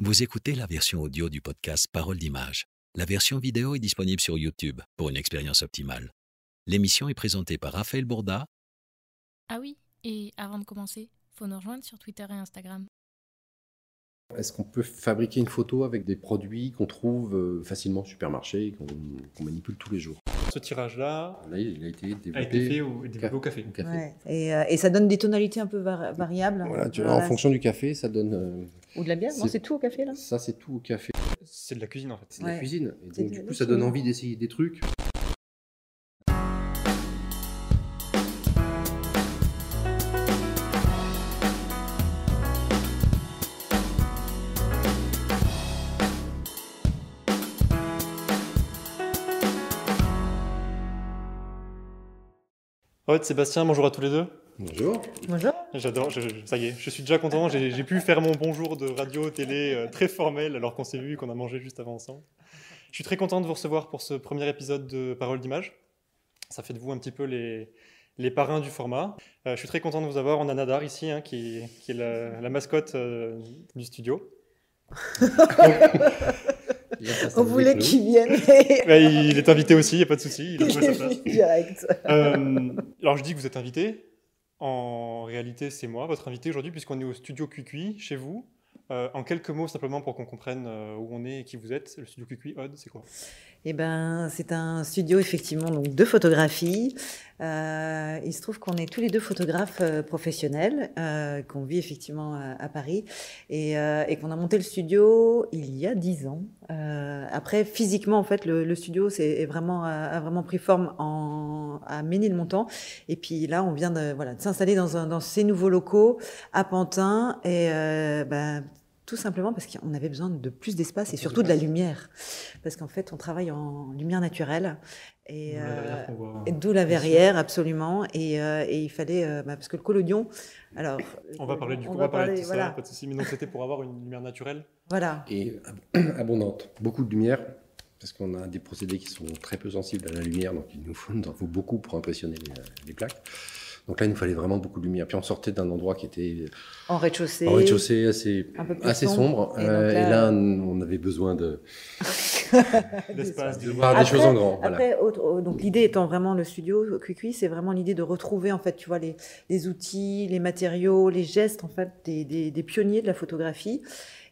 Vous écoutez la version audio du podcast Parole d'image. La version vidéo est disponible sur YouTube pour une expérience optimale. L'émission est présentée par Raphaël Bourda. Ah oui, et avant de commencer, faut nous rejoindre sur Twitter et Instagram. Est-ce qu'on peut fabriquer une photo avec des produits qu'on trouve euh, facilement au supermarché, qu'on qu'on manipule tous les jours? Ce tirage-là Là, il a été développé, a été fait au, développé au café. au café. Ouais. Et, euh, et ça donne des tonalités un peu var- variables. Voilà, tu vois, Voilà. en fonction du café, ça donne. euh, Ou de la bière Non, c'est- tout au café là ça, c'est tout au café. C'est de la cuisine en fait. C'est de la cuisine. Et donc, du coup, ça donne envie d'essayer des trucs. Ouais, Sébastien, bonjour à tous les deux. Bonjour. Bonjour. J'adore, je- je- ça y est, je suis déjà content. J'ai pu faire mon bonjour de radio, télé euh, très formel alors qu'on s'est vu, qu'on a mangé juste avant ensemble. Je suis très content de vous recevoir pour ce premier épisode de Parole d'image. Ça fait de vous un petit peu les, les parrains du format. Euh, je suis très content de vous avoir. On a Nadar ici, hein, qui, qui est la, la mascotte euh, du studio. On voulait qu'il vienne. mais Bah, il est invité aussi, il n'y a pas de souci. Il a il trouvé sa est place. direct. Euh, alors je dis que vous êtes invité. En réalité, c'est moi, votre invité aujourd'hui, puisqu'on est au studio Cuicui, chez vous. Euh, en quelques mots, simplement pour qu'on comprenne euh, où on est et qui vous êtes, le studio Cuicui, Odd, c'est quoi? Eh ben, c'est un studio effectivement donc de photographie. Euh, il se trouve qu'on est tous les deux photographes euh, professionnels, euh, qu'on vit effectivement à, à Paris et, euh, et qu'on a monté le studio il y a dix ans. Euh, après, physiquement, en fait, le, le studio c'est est vraiment a, vraiment pris forme en, à Ménilmontant. Et puis là, on vient de voilà de s'installer dans, un- dans ces nouveaux locaux à Pantin et euh, ben, tout simplement parce qu'on avait besoin de plus d'espace et surtout de la lumière. Parce qu'en fait, on travaille en lumière naturelle. Et, D'où la verrière euh, qu'on voit. et D'où la verrière, absolument. Et, euh, et il fallait, euh, bah, parce que le collodion, alors. On va parler du coup, on va parler de tout voilà. ça, pas de souci. Mais donc c'était pour avoir une lumière naturelle. Voilà. Et ab- abondante. Beaucoup de lumière. Parce qu'on a des procédés qui sont très peu sensibles à la lumière, donc il nous faut, il nous en faut beaucoup pour impressionner les, les plaques. Donc là, il nous fallait vraiment beaucoup de lumière. Puis on sortait d'un endroit qui était En rez-de-chaussée. en rez-de-chaussée assez, sombre. Et là, on avait besoin de, L'espace, de du voir des choses en grand. Voilà. Après, autre- donc l'idée étant vraiment le studio Cuicui, c'est vraiment l'idée de retrouver en fait, tu vois, les, les outils, les matériaux, les gestes en fait des, des, des pionniers de la photographie.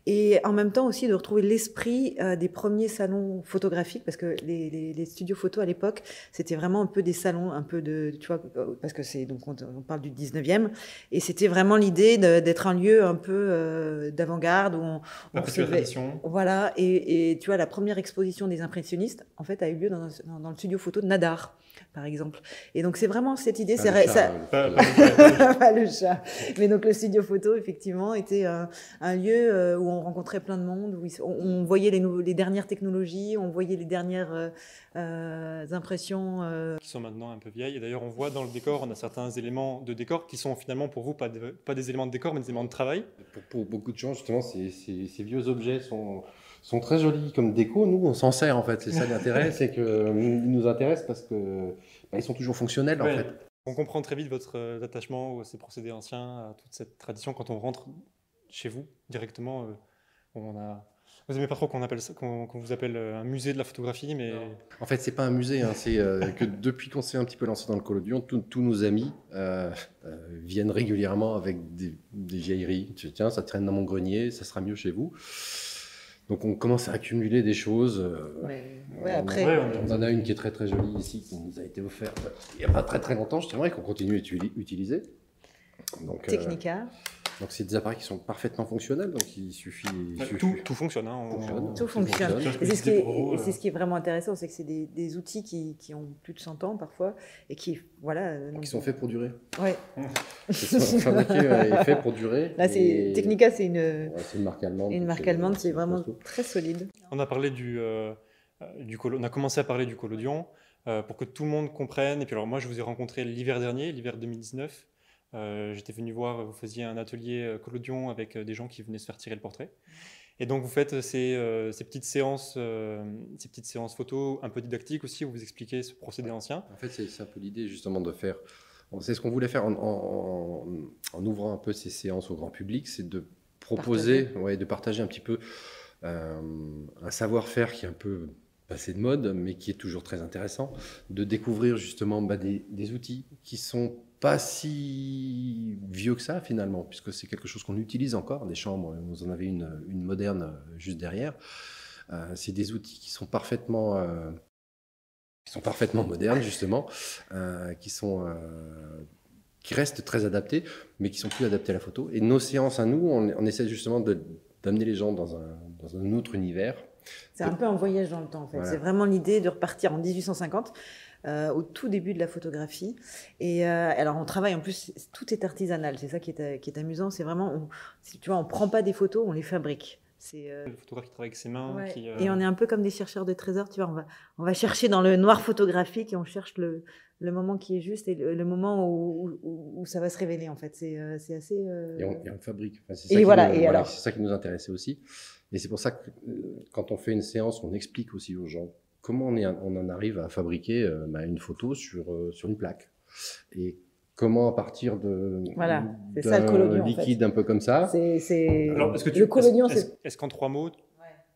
Et en même temps aussi de retrouver l'esprit euh, des premiers salons photographiques, parce que les, les, les studios photo à l'époque, c'était vraiment un peu des salons, un peu de, tu vois, euh, parce que c'est donc on, on parle du 19e, et c'était vraiment l'idée d'être un lieu un peu euh, d'avant-garde où on, on recevait- voilà, et, et tu vois, la première exposition des impressionnistes, en fait, a eu lieu dans, dans- dans le studio photo de Nadar, par exemple. Et donc, c'est vraiment cette idée. C'est le ré- chat, ça- euh, Pas- le- pas- Pas le chat. Mais donc, le studio photo, effectivement, était un, un lieu euh, où on rencontrait plein de monde, où on, on voyait les, dernières technologies, on voyait les dernières euh, euh, impressions. euh, qui sont maintenant un peu vieilles. Et d'ailleurs, on voit dans le décor, on a certains éléments de décor qui sont finalement pour vous pas, de- pas des éléments de décor, mais des éléments de travail. Pour, pour beaucoup de gens, justement, ces, ces- ces vieux objets sont, sont très jolis comme déco. Nous, on s'en sert en fait. C'est ça l'intérêt, c'est qu'ils nous intéressent parce que bah, ils sont toujours fonctionnels en fait. On comprend très vite votre euh, attachement à ces procédés anciens, à toute cette tradition. Quand on rentre chez vous directement, euh, on a. Vous aimez pas trop qu'on appelle ça- qu'on qu'on vous appelle euh, un musée de la photographie, mais En fait, c'est pas un musée. hein, c'est euh, que depuis qu'on s'est un petit peu lancé dans le collodion, tous nos amis euh, euh, viennent régulièrement avec des, des vieilleries. Tu dis, Tiens, ça traîne dans mon grenier, ça sera mieux chez vous. Donc on commence à accumuler des choses. euh, ouais, ouais, on- après, Ouais, On en a une qui est très très jolie ici, qui nous a été offerte il n'y a pas très très longtemps, justement, et qu'on continue à utili- utiliser. Donc, euh, Technica. Donc c'est des appareils qui sont parfaitement fonctionnels, donc il suffit. il suffit- tout, tout fonctionne. hein, on- fonctionne. Tout fonctionne. c'est ce, qui est, et c'est ce qui est vraiment intéressant, c'est que c'est des, des outils qui, qui ont plus de 100 ans parfois et qui, voilà. euh, donc- Qui sont faits pour durer. Ouais. Ils sont fabriqués euh, et faits pour durer. Là, c'est Et- Technica, c'est une, Ouais, c'est une marque allemande. une marque allemande qui est vraiment costaud. très solide. On a parlé du, euh, du colo- on a commencé à parler du collodion euh, pour que tout le monde comprenne. Et puis alors moi, je vous ai rencontré l'hiver dernier, l'hiver 2019. Euh, J'étais venu voir, vous faisiez un atelier euh, collodion avec euh, des gens qui venaient se faire tirer le portrait. Et donc vous faites ces, euh, ces petites séances, euh, ces petites séances photos un peu didactiques aussi où vous expliquez ce procédé ancien. En fait, c'est un peu l'idée justement de faire. C'est ce qu'on voulait faire en, en- en ouvrant un peu ces séances au grand public, c'est de proposer, ouais, de partager un petit peu euh, un savoir-faire qui est un peu passé de mode, mais qui est toujours très intéressant, de découvrir justement bah, des, des, outils qui sont pas si vieux que ça finalement, puisque c'est quelque chose qu'on utilise encore, des chambres, vous en avez une, une moderne euh, juste derrière. Euh, c'est des outils qui sont parfaitement, euh, qui sont parfaitement modernes justement, euh, qui sont qui restent très adaptés, mais qui sont plus adaptés à la photo. Et nos séances à nous, on, on essaie justement d'amener les gens dans un, dans un autre univers. C'est un peu un voyage dans le temps, en fait. Voilà. C'est vraiment l'idée de repartir en 1850, euh, au tout début de la photographie. Et euh, alors, on travaille en plus, tout est artisanal. C'est ça qui est, qui est amusant. C'est vraiment, on, tu vois, on prend pas des photos, on les fabrique. C'est euh... le photographe qui travaille avec ses mains. Ouais. Qui, euh... Et on est un peu comme des chercheurs de trésors. Tu vois, on va, on va chercher dans le noir photographique et on cherche le, le moment qui est juste et le, le moment où, où, où, ça va se révéler en fait. C'est euh, assez. Euh... Et, on, et, on, fabrique. Enfin, et ça voilà. Voilà, alors. C'est ça qui nous intéressait aussi. Et c'est pour ça que euh, quand on fait une séance, on explique aussi aux gens comment on, est, on en arrive à fabriquer euh, bah, une photo sur, euh, sur une plaque. Et comment à partir de voilà, c'est ça le liquide en fait. un peu comme ça. C'est Alors, est-ce que tu, le collodion, est-ce, c'est est-ce qu'en trois mots,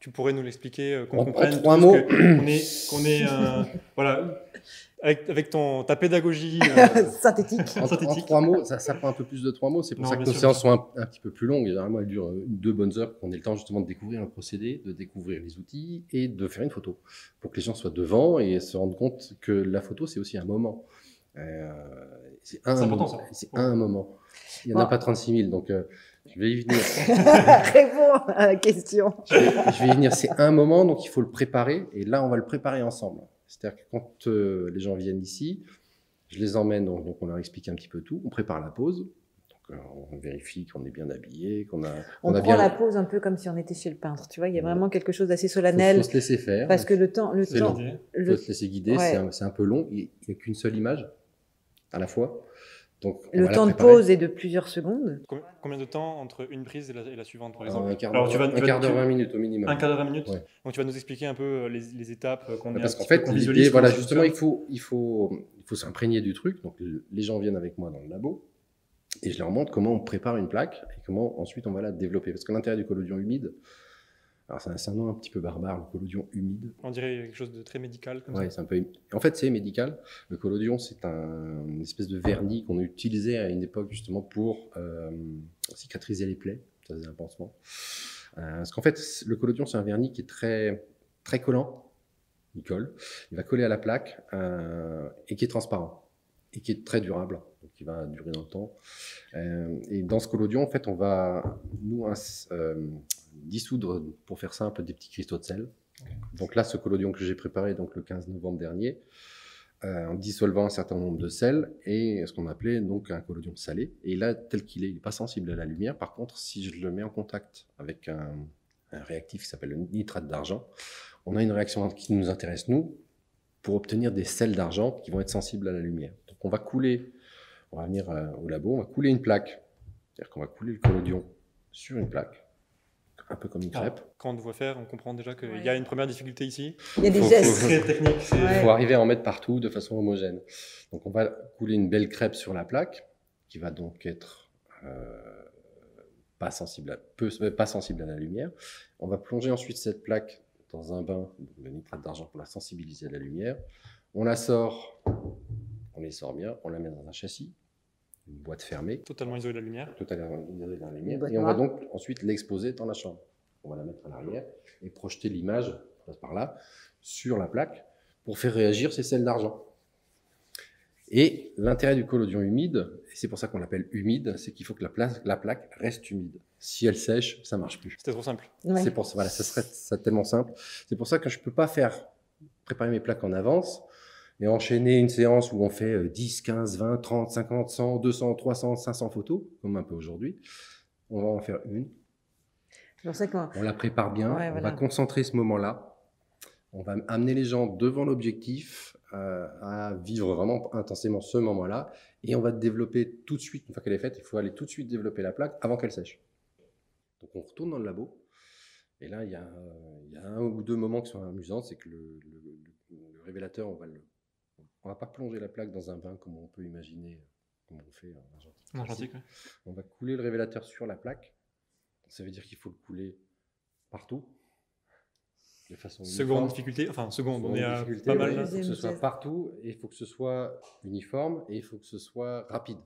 tu pourrais nous l'expliquer, euh, qu'on en, comprenne en trois mots. qu'on est, qu'on est euh, voilà, avec, avec ton, ta pédagogie euh, synthétique. En, synthétique. en, trois mots, ça, ça, prend un peu plus de trois mots. C'est pour Non, ça que nos sûr, séances sont un, un, petit peu plus longues. Généralement, elles durent deux bonnes heures pour qu'on ait le temps justement de découvrir le procédé, de découvrir les outils et de faire une photo. Pour que les gens soient devant et se rendent compte que la photo, c'est aussi un moment. Euh, c'est un, important, c'est un moment. Il n'y en a pas 36 000, donc euh, je vais y venir. Réponds à la question. Je vais, je vais y venir. C'est un moment, donc il faut le préparer. Et là, on va le préparer ensemble. C'est-à-dire que quand euh, les gens viennent ici, je les emmène, donc, donc, on leur explique un petit peu tout. On prépare la pause. Donc, euh, on vérifie qu'on est bien habillé, qu'on a. On, a prend bien... la pause un peu comme si on était chez le peintre. Tu vois, il y a vraiment quelque chose d'assez solennel. Il faut, se laisser faire. Parce que le temps, le temps, il faut se laisser guider. Ouais. C'est un, un, peu long. Il n'y a qu'une seule image à la fois. Donc, le temps de pause est de plusieurs secondes. Combien de temps entre une prise et la, et la suivante, par exemple? Un quart d'heure, tu vas, un quart d'heure, 20 minutes au minimum. Un quart d'heure, 20 minutes? Ouais. Donc tu vas nous expliquer un peu les, les étapes qu'on Parce qu'en fait, l'idée, voilà, justement, il faut, il faut, il faut s'imprégner du truc. Donc les gens viennent avec moi dans le labo et je leur montre comment on prépare une plaque et comment ensuite on va la développer. Parce que l'intérêt du collodion humide, alors c'est un, un, nom un petit peu barbare, le collodion humide. On dirait quelque chose de très médical. Comme ouais, c'est un peu. En fait, c'est médical. Le collodion, c'est un, une espèce de vernis qu'on a utilisé à une époque justement pour euh, cicatriser les plaies. Ça faisait un pansement. Euh, parce qu'en fait, le collodion, c'est un vernis qui est très très collant. Il colle. Il va coller à la plaque euh, et qui est transparent et qui est très durable. Donc, il va durer dans le temps. Euh, et dans ce collodion, en fait, on va nous dissoudre, pour faire simple, des petits cristaux de sel. Donc là, ce collodion que j'ai préparé donc le 15 novembre dernier, euh, en dissolvant un certain nombre de sels et ce qu'on appelait donc un collodion salé. Et là, tel qu'il est, il n'est pas sensible à la lumière. Par contre, si je le mets en contact avec un, un réactif qui s'appelle le nitrate d'argent, on a une réaction qui nous intéresse, nous, pour obtenir des sels d'argent qui vont être sensibles à la lumière. Donc on va couler, on va venir euh, au labo, on va couler une plaque. C'est-à-dire qu'on va couler le collodion sur une plaque un peu comme une crêpe. Alors, quand on voit faire, on comprend déjà qu'il ouais. y a une première difficulté ici. Il y a des faut, gestes. Faut, très technique. Il ouais. faut arriver à en mettre partout de façon homogène. Donc on va couler une belle crêpe sur la plaque, qui va donc être euh, pas, sensible à, peu, pas sensible à la lumière. On va plonger ensuite cette plaque dans un bain de nitrate d'argent pour la sensibiliser à la lumière. On la sort, on les sort bien, on la met dans un châssis, une boîte fermée. Totalement isolée de la lumière. Totalement isolée de la lumière. Et on va donc ensuite l'exposer dans la chambre. On va la mettre à l'arrière et projeter l'image, passe par là, sur la plaque pour faire réagir ces sels d'argent. Et l'intérêt du collodion humide, et c'est pour ça qu'on l'appelle humide, c'est qu'il faut que la, place, la, plaque reste humide. Si elle sèche, ça marche plus. C'était trop simple. Ouais. C'est pour ça, voilà, ça serait ça tellement simple. C'est pour ça que je peux pas faire préparer mes plaques en avance et enchaîner une séance où on fait 10, 15, 20, 30, 50, 100, 200, 300, 500 photos, comme un peu aujourd'hui. On va en faire une. on la prépare bien, ouais, on voilà. va concentrer ce moment-là. On va amener les gens devant l'objectif euh, à vivre vraiment intensément ce moment-là. Et on va développer tout de suite, une fois qu'elle est faite, il faut aller tout de suite développer la plaque avant qu'elle sèche. Donc on retourne dans le labo. Et là, il y, a, il y a un ou deux moments qui sont amusants. C'est que le, le, le, révélateur, on va le, on va pas plonger la plaque dans un bain comme on peut imaginer, comme on fait en argentique. En argentique, ouais. On va couler le révélateur sur la plaque. Ça veut dire qu'il faut le couler partout, de façon Seconde uniforme. difficulté, enfin seconde, on est à difficulté, pas mal Il faut que ce soit partout et il faut que ce soit uniforme et il faut que ce soit rapide.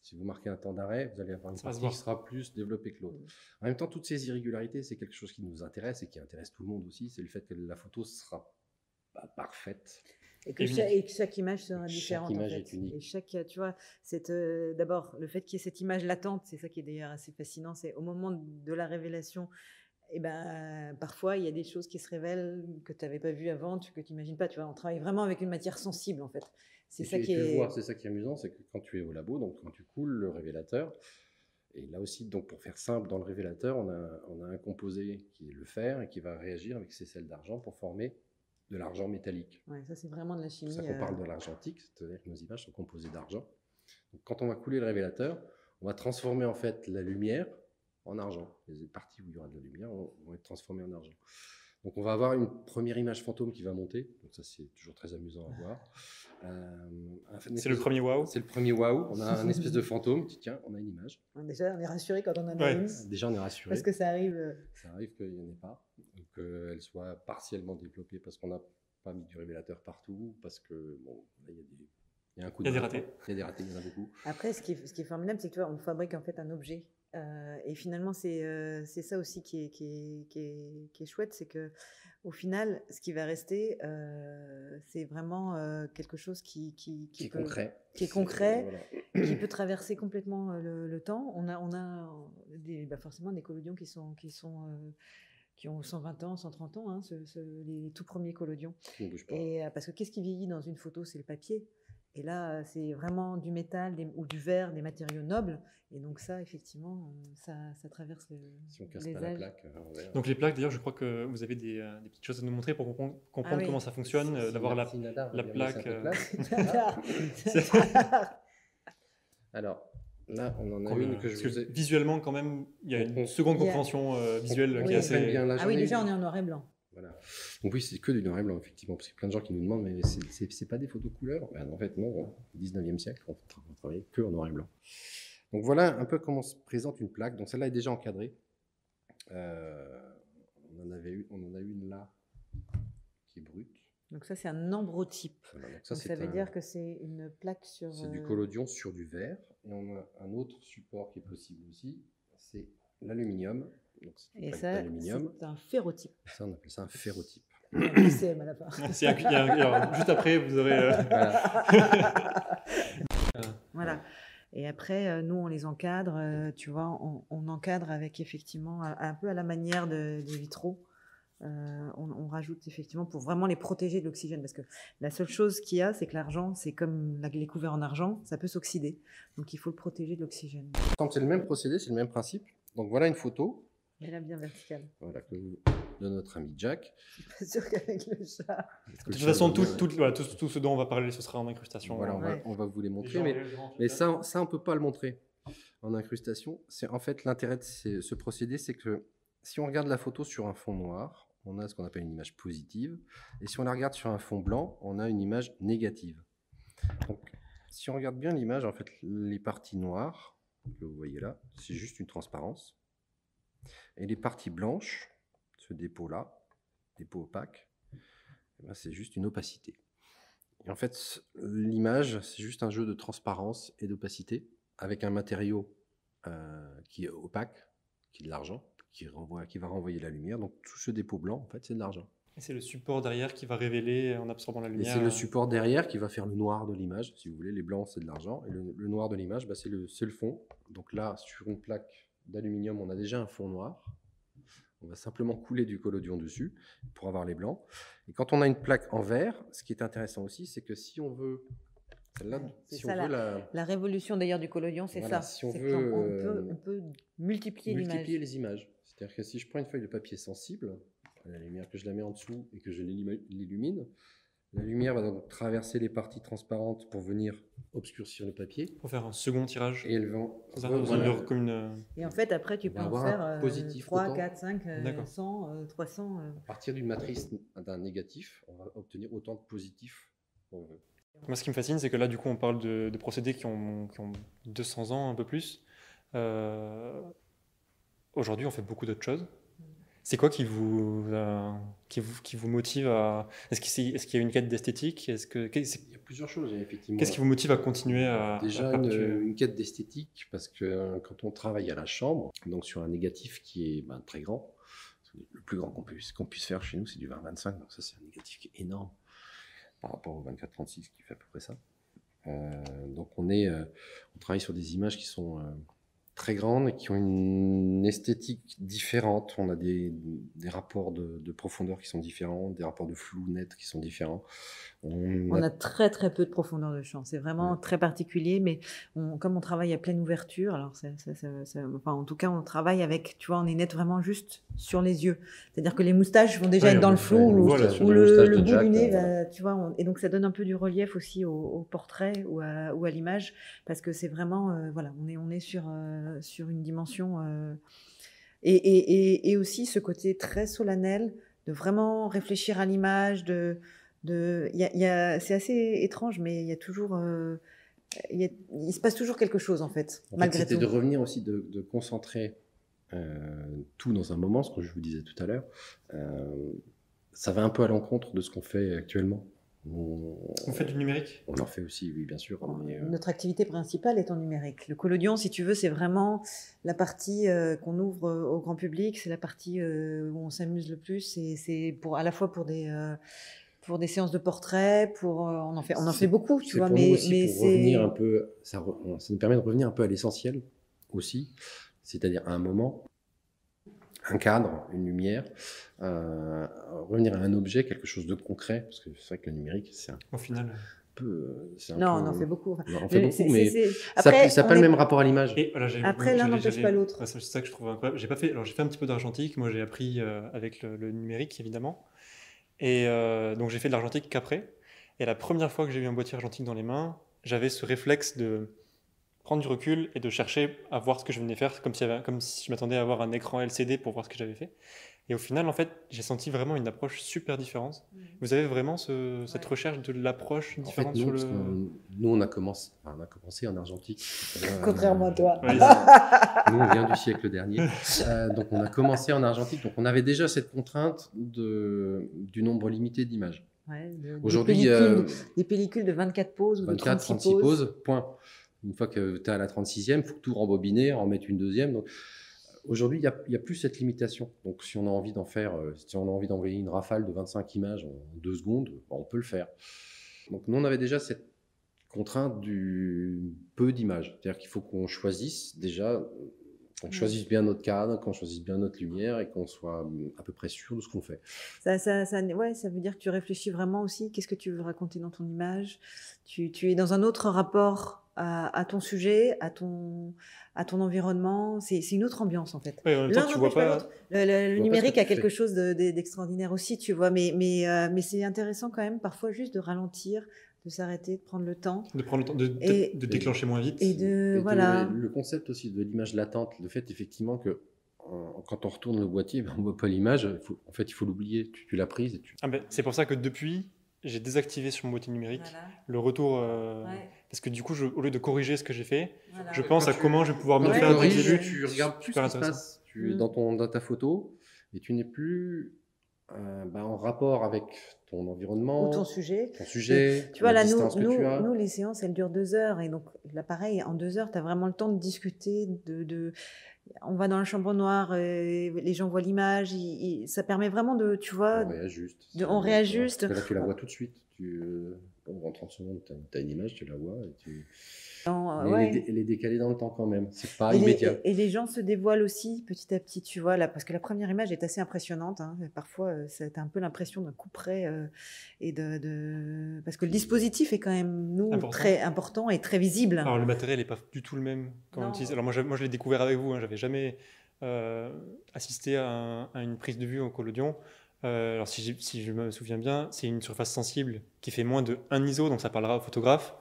Si vous marquez un temps d'arrêt, vous allez avoir une partie qui sera plus développée que l'autre. En même temps, toutes ces irrégularités, c'est quelque chose qui nous intéresse et qui intéresse tout le monde aussi. C'est le fait que la photo sera pas parfaite. Et que, chaque, unique. et que chaque image sera Chaque différente. image en fait. est unique. Et chaque, tu vois, c'est euh, d'abord le fait qu'il y ait cette image latente, c'est ça qui est d'ailleurs assez fascinant. C'est au moment de la révélation, et ben parfois il y a des choses qui se révèlent que tu n'avais pas vues avant, que tu n'imagines pas. Tu vois, on travaille vraiment avec une matière sensible en fait. C'est ça qui est. vois, ça qui est amusant, c'est que quand tu es au labo, donc quand tu coules le révélateur, et là aussi, donc pour faire simple, dans le révélateur, on a, on a un composé qui est le fer et qui va réagir avec ses sels d'argent pour former de l'argent métallique. Ouais, ça c'est vraiment de la C'est chimie. pour ça qu'on euh, parle de l'argentique, c'est-à-dire que nos images sont composées d'argent. Donc, quand on va couler le révélateur, on va transformer en fait la lumière en argent. Les parties où il y aura de la lumière vont être transformées en argent. Donc on va avoir une première image fantôme qui va monter. Donc ça c'est toujours très amusant à voir. Euh, C'est le premier wow. C'est le premier waouh. On a un espèce de fantôme. qui Tiens, on a une image. Déjà, on est rassuré quand on en a Ouais. une, Déjà on est rassuré. parce que ça arrive. euh, Ça arrive qu'il n'y en ait pas, qu'elle soit partiellement développée parce qu'on n'a pas mis du révélateur partout, parce que bon, là, il y a des. Il y a un coup Il y a de des bâton. ratés. Il y a des ratés, il y en a beaucoup. Après, ce qui est, ce qui est formidable, c'est que tu vois, on fabrique en fait un objet. Euh, et finalement, c'est euh, c'est ça aussi qui est, qui est, qui est, qui est chouette, c'est que au final, ce qui va rester, euh, c'est vraiment euh, quelque chose qui, qui, Qui est peut- concret. qui est concret, Voilà. qui peut traverser complètement le, le temps. On a, on a des, bah forcément des collodions qui sont, qui sont euh, qui ont 120 ans, 130 ans, hein, ce- ce- les tout premiers collodions. Et euh, parce que qu'est-ce qui vieillit dans une photo C'est le papier. Et là, euh, c'est vraiment du métal des- ou du verre, des matériaux nobles. Et donc ça, effectivement, euh, ça, ça traverse le, Si on casse les pas la plaque, on verra. Donc les plaques, d'ailleurs, je crois que vous avez des, des petites choses à nous montrer pour comprendre, comprendre Ah oui. comment ça fonctionne, Si- d'avoir la... la plaque, euh. Alors, là, on en a qu'on- une que je parce que vous ai. visuellement, quand même, il y a une on- seconde a- compréhension euh, visuelle on qui est Oui. assez... bien. Là, ah oui, déjà, on est en noir et blanc. Voilà. Donc oui, c'est que du noir et blanc, effectivement, parce qu'il y a plein de gens qui nous demandent, mais c'est- pas des photos couleurs Ben, En fait, non, au 19e siècle, on, tra- on travaillait que en noir et blanc. Donc voilà un peu comment se présente une plaque. Donc celle-là est déjà encadrée. Euh, on, en avait eu, on en a une là, qui est brute. Donc ça, c'est un ambrotype. Voilà, donc Ça, veut un- dire que c'est une plaque sur... c'est du euh, collodion sur du verre. Et on a un autre support qui est possible aussi, c'est l'aluminium. Donc c'est une Et ça, c'est un ferrotype. Ça, on appelle ça un ferrotype. PCM à la il y a juste après, vous aurez... euh, Voilà. Voilà. Et après, euh, nous, on les encadre, euh, tu vois, on, on encadre avec effectivement, un, un peu à la manière de- des vitraux. Euh, on, on rajoute effectivement pour vraiment les protéger de l'oxygène. Parce que la seule chose qu'il y a, c'est que l'argent, c'est comme la- les couverts en argent, ça peut s'oxyder. Donc il faut le protéger de l'oxygène. Donc, C'est le même procédé, c'est le même principe. Donc voilà une photo Mais là, bien verticale. voilà, que vous- de notre ami Jack. Je suis pas sûre qu'avec le chat. De toute façon, tout, tout, voilà, tout, tout ce dont on va parler, ce sera en incrustation. Voilà, on, Ouais. va, on va vous les montrer. Gens- mais les gens- mais ça, ça on peut pas le montrer en incrustation. C'est en fait l'intérêt de ces- ce procédé, c'est que si on regarde la photo sur un fond noir, on a ce qu'on appelle une image positive, et si on la regarde sur un fond blanc, on a une image négative. Donc, si on regarde bien l'image, en fait, les parties noires que vous voyez là, c'est juste une transparence, et les parties blanches, ce dépôt-là, dépôt opaque, eh ben, c'est juste une opacité. Et en fait, l'image, c'est juste un jeu de transparence et d'opacité avec un matériau euh, qui est opaque, qui est de l'argent, qui, renvoie, qui va renvoyer la lumière. Donc tout ce dépôt blanc, en fait, c'est de l'argent. Et c'est le support derrière qui va révéler en absorbant la Et lumière. c'est le support derrière qui va faire le noir de l'image. Si vous voulez, les blancs, c'est de l'argent. Et le, le noir de l'image, bah, c'est le, c'est le fond. Donc là, sur une plaque d'aluminium, on a déjà un fond noir. On va simplement couler du collodion dessus pour avoir les blancs. Et quand on a une plaque en verre, ce qui est intéressant aussi, c'est que si on veut... C'est si ça, on veut la... La révolution d'ailleurs du collodion, c'est Voilà, ça. si on C'est veut, on, euh, peut, on peut multiplier l'image. multiplier les images. C'est-à-dire que si je prends une feuille de papier sensible, à la lumière que je la mets en dessous et que je l'illumi- l'illumine, la lumière va donc traverser les parties transparentes pour venir obscurcir le papier. Pour faire un second tirage. Et elles vont... C'est ça, voilà. comme une- euh, Et en fait, après, tu peux va en avoir faire euh, positif 3, autant. 4, 5, euh, D'accord. 100, euh, 300. euh. À partir d'une matrice d'un négatif, on va obtenir autant de positifs qu'on veut. Moi, ce qui me fascine, c'est que là, du coup, on parle de, de procédés qui ont, qui ont 200 ans, un peu plus. Aujourd'hui, on fait beaucoup d'autres choses. C'est quoi qui vous, euh, qui vous, qui vous motive à. Est-ce qu'il est, y a une quête d'esthétique? Est-ce que, Il y a plusieurs choses, effectivement. Qu'est-ce qui vous motive à continuer à. Déjà, à une, quête d'esthétique, parce que euh, quand on travaille à la chambre, donc sur un négatif qui est ben, très grand, le plus grand qu'on puisse, qu'on puisse faire chez nous, c'est du 20-25, donc ça, c'est un négatif qui est énorme par rapport au 24-36 qui fait à peu près ça. Euh, donc on, est, euh, on travaille sur des images qui sont très grandes et qui ont une esthétique différente. On a des, des rapports de, de profondeur qui sont différents, des rapports de flou net qui sont différents. On, On a- a très très peu de profondeur de champ. C'est vraiment Ouais. très particulier, mais on- comme on travaille à pleine ouverture, alors ça, ça- ça- ça- enfin, en tout cas, on travaille avec, tu vois, on est net vraiment juste sur les yeux. C'est-à-dire que les moustaches vont déjà Ouais, être dans on- le flou, ou, le, bout Jack, du nez, euh, va- tu vois. on- et donc ça donne un peu du relief aussi au, au portrait ou à, ou à l'image, parce que c'est vraiment, euh, voilà, on est, on est sur, euh, sur une dimension. euh, et, et, et, aussi ce côté très solennel de vraiment réfléchir à l'image, de, de, y a, il y a- c'est assez étrange, mais il y a toujours, euh, il, y a- il se passe toujours quelque chose en fait, En fait, malgré c'était tout. de revenir aussi, de, de concentrer euh, tout dans un moment, ce que je vous disais tout à l'heure. Euh, ça va un peu à l'encontre de ce qu'on fait actuellement. On, fait du numérique? On en fait aussi, oui, bien sûr. mais, euh, Notre activité principale est en numérique. Le collodion, si tu veux, c'est vraiment la partie euh, qu'on ouvre euh, au grand public, c'est la partie euh, où on s'amuse le plus. C'est- C'est pour à la fois pour des euh, pour des séances de portraits, pour euh, on en fait on en fait beaucoup, tu c'est vois, pour nous mais aussi mais pour c'est revenir un peu, ça, re- ça nous permet de revenir un peu à l'essentiel aussi, c'est-à-dire à un moment, un cadre, une lumière, euh, revenir à un objet, quelque chose de concret, parce que c'est vrai que le numérique, c'est un au final. peu, euh, c'est un non, peu- on en fait beaucoup. On en fait Mais beaucoup, mais ça n'a pas le même rapport à l'image. Après, l'un n'empêche pas l'autre. C'est ça que je trouve incroyable. J'ai pas fait, alors j'ai fait un petit peu d'argentique. Moi, j'ai appris euh, avec le, le numérique, évidemment. Et euh, donc, j'ai fait de l'argentique qu'après. Et la première fois que j'ai eu un boîtier argentique dans les mains, j'avais ce réflexe de prendre du recul et de chercher à voir ce que je venais faire, comme si, comme si je m'attendais à avoir un écran LCD pour voir ce que j'avais fait. Et au final, en fait, j'ai senti vraiment une approche super différente. Vous avez vraiment ce- cette Ouais. recherche de l'approche En fait, différente nous, sur le. nous, on a commencé, enfin, on a commencé en argentique. Euh, Contrairement à toi. Ouais, Nous, on vient du siècle dernier. Euh, donc, on a commencé en argentique. Donc, on avait déjà cette contrainte de, du nombre limité d'images. Ouais, de- des Aujourd'hui, pellicules- euh, des pellicules de 24 poses ou de 24, 36 36 poses. poses, point. Une fois que tu es à la 36e, il faut tout rembobiner, en mettre une deuxième. Donc, aujourd'hui, il n'y a, plus cette limitation. Donc, si on a envie d'en faire, euh, si on a envie d'envoyer une rafale de 25 images en deux secondes, bah, on peut le faire. Donc, nous, on avait déjà cette contrainte du peu d'images. C'est-à-dire qu'il faut qu'on choisisse déjà, qu'on choisisse bien notre cadre, qu'on choisisse bien notre lumière et qu'on soit hum, à peu près sûr de ce qu'on fait. Ça, ça, ça, ouais, ça veut dire que tu réfléchis vraiment aussi. Qu'est-ce que tu veux raconter dans ton image? Tu, tu es dans un autre rapport à, à ton sujet, à ton, à ton environnement. C'est c'est une autre ambiance en fait. Ouais, en même temps, tu vois pas. Le, le- le vois pas ce numérique que a quelque fais. chose de- de- d'extraordinaire aussi, tu vois. Mais, mais, euh, mais c'est intéressant quand même parfois juste de ralentir, de s'arrêter, de prendre le temps. De prendre le temps de, de- Et- de déclencher moins vite. Et de, Et de- voilà. le concept aussi de l'image latente, le fait effectivement que quand on retourne le boîtier, ben, on ne voit pas l'image. En fait, il faut l'oublier. Tu, tu l'as prise tu. Ah ben, c'est pour ça que depuis, j'ai désactivé sur mon boîtier numérique Voilà. le retour. euh, Ouais, Parce que du coup, je- au lieu de corriger ce que j'ai fait, voilà. je pense Quand à tu- comment je vais pouvoir mieux tu faire dès que corriges, tu regardes plus ce qui se passe. Tu es dans, ton, dans ta photo et tu n'es plus euh, ben, en rapport avec ton environnement, Ou ton sujet. ton sujet, Tu vois, la là, nous, nous, tu les séances, elles durent deux heures. Et donc, là, pareil, en deux heures, tu as vraiment le temps de discuter. De, de... On va dans la chambre noire, et les gens voient l'image. Ça permet vraiment de, tu vois, on réajuste. de- on réajuste. Là, tu la vois tout de suite. Tu, euh, en 30 secondes, tu as, une image, tu la vois. Et tu... en- Mais ouais. elle, est, dé- elle est décalée dans le temps quand même. C'est pas Et les, immédiat. et- et les gens se dévoilent aussi petit à petit, tu vois, là, parce que la première image est assez impressionnante. hein. Parfois, euh, ça a un peu l'impression d'un coup près. euh, et de, de- Parce que le dispositif est quand même, nous, Important. très important et très visible. Alors, le matériel n'est pas du tout le même quand on Non. utilise. Alors, moi, je, moi, je l'ai découvert avec vous. Hein. J'avais jamais euh, assisté à, un- à une prise de vue au collodion. Euh, alors, si, je me souviens bien, c'est une surface sensible qui fait moins de 1 ISO, donc ça parlera au photographe.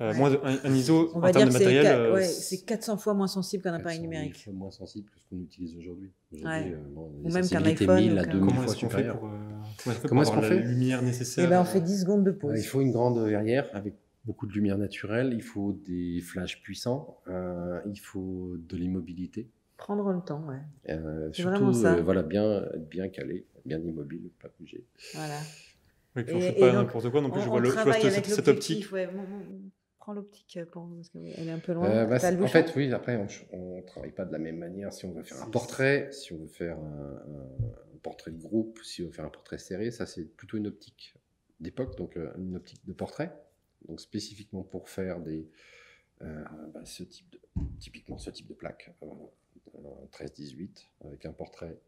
Euh, Ouais. Moins de 1, ISO On en va termes dire de matériel. euh, ouais, c'est 400 fois moins sensible qu'un appareil 400 000 numérique. fois moins sensible que ce qu'on utilise aujourd'hui. Aujourd'hui, Ouais. euh, bon, Ou même qu'un iPhone 1000 à ou qu'un- 2000 Comment est-ce qu'on fait pour, euh, comment est-ce qu'on fait Comment pour est-ce avoir qu'on la fait lumière nécessaire Et ben, on fait 10 secondes de pause. Euh, il faut une grande verrière avec beaucoup de lumière naturelle, il faut des flashs puissants, euh, il faut de l'immobilité Prendre le temps, ouais. Euh, C'est surtout, vraiment ça. euh, voilà, bien, être bien calé, bien immobile, pas bouger. Voilà. Oui, puis on Et- fait pas donc, n'importe quoi non plus. On- je vois, le, je vois cette, optique. ouais. Mon- mon- Prends l'optique pour parce qu'elle est un peu loin. Euh, bah, en fait, oui, après, on ne travaille pas de la même manière si on veut faire un portrait, si on veut faire un, portrait de groupe, si on veut faire un portrait serré. Ça, c'est plutôt une optique d'époque, donc euh, une optique de portrait. Donc, spécifiquement pour faire des, euh, bah, ce type de, typiquement ce type de plaque, 13-18, avec un portrait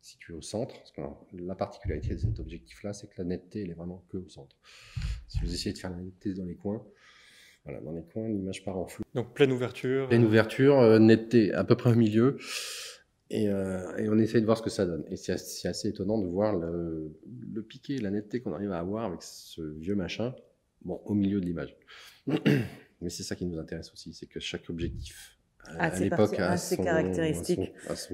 situé au centre. Parce que alors, la particularité de cet objectif-là, c'est que la netteté, elle est vraiment que au centre. Si vous essayez de faire la netteté dans les coins, voilà, dans les coins, l'image part en flou. Donc pleine ouverture. Pleine ouverture, euh, netteté à peu près au milieu. Et, euh, et on essaye de voir ce que ça donne. Et c'est assez, étonnant de voir le, le piqué, la netteté qu'on arrive à avoir avec ce vieux machin, bon, au milieu de l'image. Mais c'est ça qui nous intéresse aussi, c'est que chaque objectif euh, Ah, à l'époque ah, ses son-